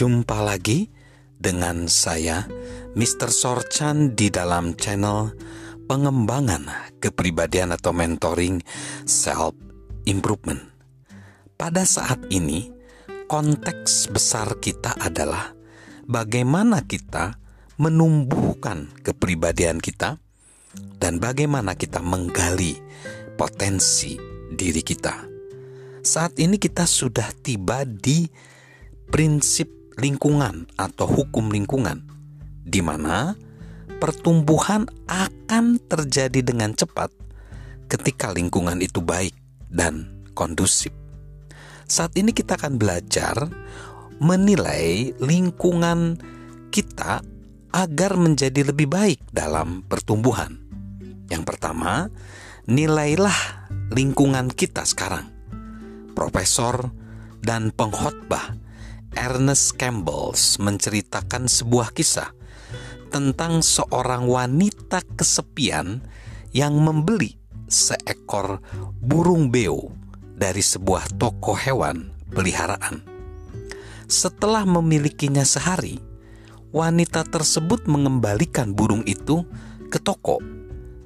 Jumpa lagi dengan saya, Mr. Sorchan di dalam channel pengembangan kepribadian atau mentoring self improvement. Pada saat ini, konteks besar kita adalah bagaimana kita menumbuhkan kepribadian kita dan bagaimana kita menggali potensi diri kita. Saat ini kita sudah tiba di prinsip lingkungan atau hukum lingkungan, di mana pertumbuhan akan terjadi dengan cepat ketika lingkungan itu baik dan kondusif. Saat ini kita akan belajar menilai lingkungan kita agar menjadi lebih baik dalam pertumbuhan. Yang pertama, nilailah lingkungan kita sekarang. Profesor dan pengkhotbah Ernest Campbell menceritakan sebuah kisah tentang seorang wanita kesepian yang membeli seekor burung beo dari sebuah toko hewan peliharaan. Setelah memilikinya sehari, wanita tersebut mengembalikan burung itu ke toko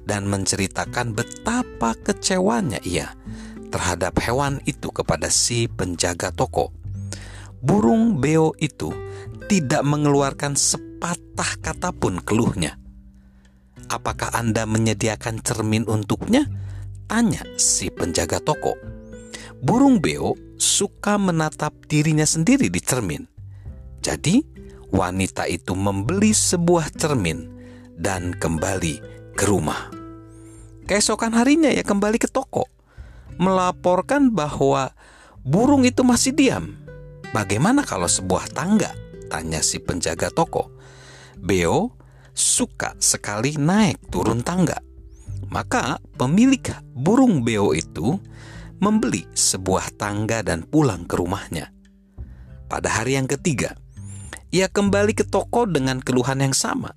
dan menceritakan betapa kecewanya ia terhadap hewan itu kepada si penjaga toko burung beo itu tidak mengeluarkan sepatah kata pun keluhnya. Apakah Anda menyediakan cermin untuknya? Tanya si penjaga toko. Burung beo suka menatap dirinya sendiri di cermin. Jadi, wanita itu membeli sebuah cermin dan kembali ke rumah. Keesokan harinya ya kembali ke toko, melaporkan bahwa burung itu masih diam Bagaimana kalau sebuah tangga? Tanya si penjaga toko. Beo suka sekali naik turun tangga. Maka pemilik burung beo itu membeli sebuah tangga dan pulang ke rumahnya. Pada hari yang ketiga, ia kembali ke toko dengan keluhan yang sama.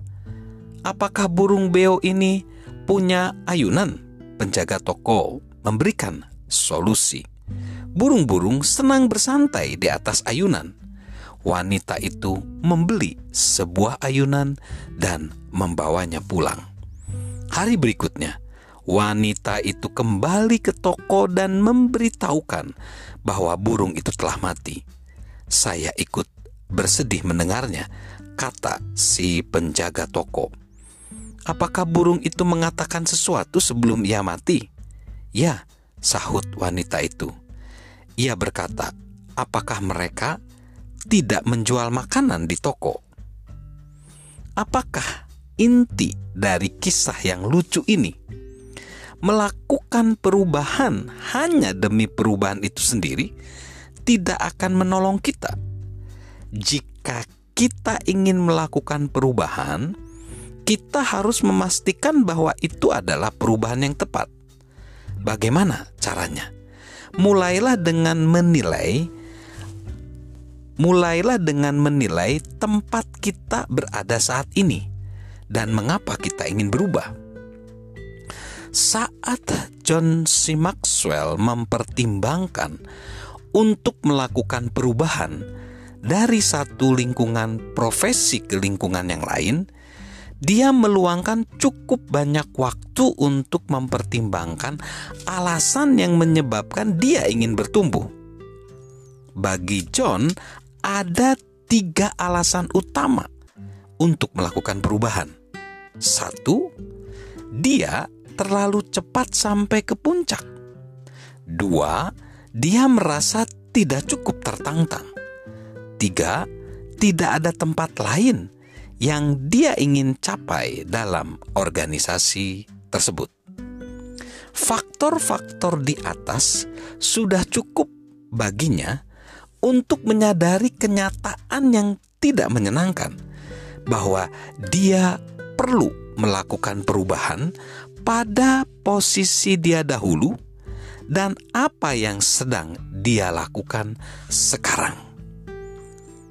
Apakah burung beo ini punya ayunan? Penjaga toko memberikan solusi. Burung-burung senang bersantai di atas ayunan. Wanita itu membeli sebuah ayunan dan membawanya pulang. Hari berikutnya, wanita itu kembali ke toko dan memberitahukan bahwa burung itu telah mati. Saya ikut bersedih mendengarnya, kata si penjaga toko. Apakah burung itu mengatakan sesuatu sebelum ia mati? Ya, sahut wanita itu. Ia berkata, "Apakah mereka tidak menjual makanan di toko?" Apakah inti dari kisah yang lucu ini? Melakukan perubahan hanya demi perubahan itu sendiri tidak akan menolong kita. Jika kita ingin melakukan perubahan, kita harus memastikan bahwa itu adalah perubahan yang tepat. Bagaimana caranya? Mulailah dengan menilai mulailah dengan menilai tempat kita berada saat ini dan mengapa kita ingin berubah. Saat John C. Maxwell mempertimbangkan untuk melakukan perubahan dari satu lingkungan profesi ke lingkungan yang lain, dia meluangkan cukup banyak waktu untuk mempertimbangkan alasan yang menyebabkan dia ingin bertumbuh. Bagi John, ada tiga alasan utama untuk melakukan perubahan. Satu, dia terlalu cepat sampai ke puncak. Dua, dia merasa tidak cukup tertantang. Tiga, tidak ada tempat lain yang dia ingin capai dalam organisasi tersebut. Faktor-faktor di atas sudah cukup baginya untuk menyadari kenyataan yang tidak menyenangkan bahwa dia perlu melakukan perubahan pada posisi dia dahulu dan apa yang sedang dia lakukan sekarang.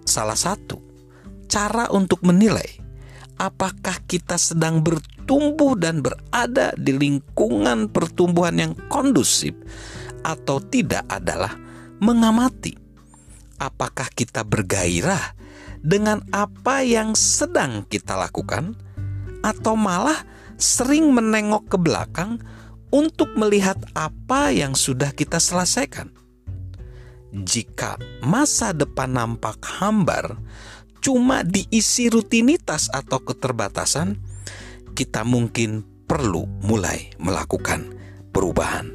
Salah satu cara untuk menilai apakah kita sedang bertumbuh dan berada di lingkungan pertumbuhan yang kondusif atau tidak adalah mengamati apakah kita bergairah dengan apa yang sedang kita lakukan, atau malah sering menengok ke belakang untuk melihat apa yang sudah kita selesaikan. Jika masa depan nampak hambar, cuma diisi rutinitas atau keterbatasan, kita mungkin perlu mulai melakukan perubahan.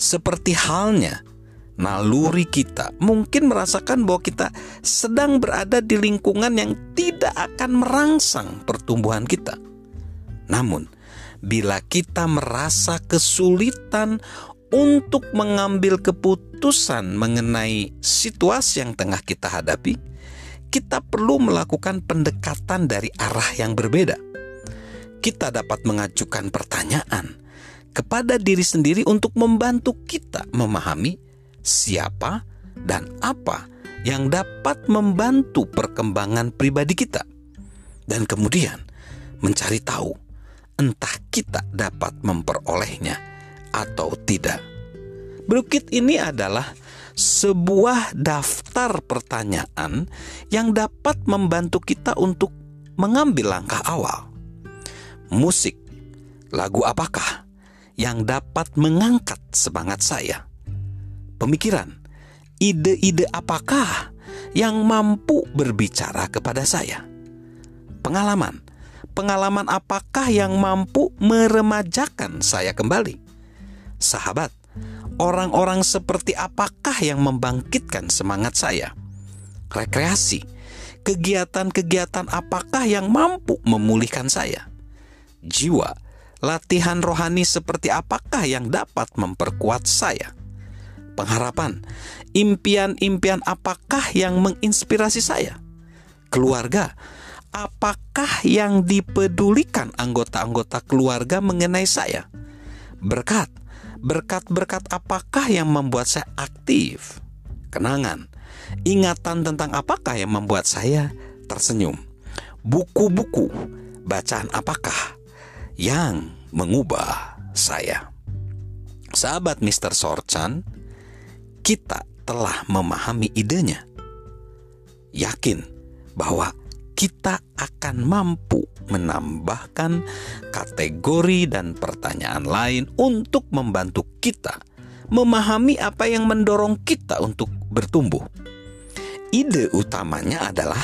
Seperti halnya naluri kita mungkin merasakan bahwa kita sedang berada di lingkungan yang tidak akan merangsang pertumbuhan kita. Namun, bila kita merasa kesulitan untuk mengambil keputusan mengenai situasi yang tengah kita hadapi, kita perlu melakukan pendekatan dari arah yang berbeda. Kita dapat mengajukan pertanyaan kepada diri sendiri untuk membantu kita memahami siapa, dan apa yang dapat membantu perkembangan pribadi kita, dan kemudian mencari tahu entah kita dapat memperolehnya atau tidak. Bukit ini adalah sebuah daftar pertanyaan yang dapat membantu kita untuk mengambil langkah awal. Musik, lagu apakah yang dapat mengangkat semangat saya? pemikiran, ide-ide apakah yang mampu berbicara kepada saya? Pengalaman, pengalaman apakah yang mampu meremajakan saya kembali? Sahabat, orang-orang seperti apakah yang membangkitkan semangat saya? Rekreasi, kegiatan-kegiatan apakah yang mampu memulihkan saya? Jiwa, latihan rohani seperti apakah yang dapat memperkuat saya? pengharapan, impian-impian apakah yang menginspirasi saya? Keluarga, apakah yang dipedulikan anggota-anggota keluarga mengenai saya? Berkat, berkat-berkat apakah yang membuat saya aktif? Kenangan, ingatan tentang apakah yang membuat saya tersenyum? Buku-buku, bacaan apakah yang mengubah saya? Sahabat Mr. Sorchan, kita telah memahami idenya, yakin bahwa kita akan mampu menambahkan kategori dan pertanyaan lain untuk membantu kita memahami apa yang mendorong kita untuk bertumbuh. Ide utamanya adalah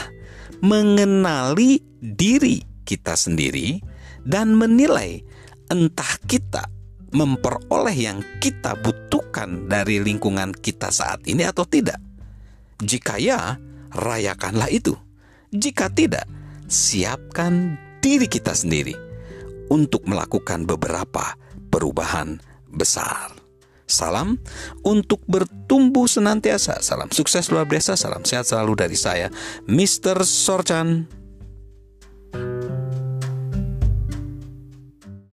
mengenali diri kita sendiri dan menilai entah kita memperoleh yang kita butuhkan dari lingkungan kita saat ini atau tidak? Jika ya, rayakanlah itu. Jika tidak, siapkan diri kita sendiri untuk melakukan beberapa perubahan besar. Salam untuk bertumbuh senantiasa. Salam sukses luar biasa. Salam sehat selalu dari saya, Mr. Sorchan.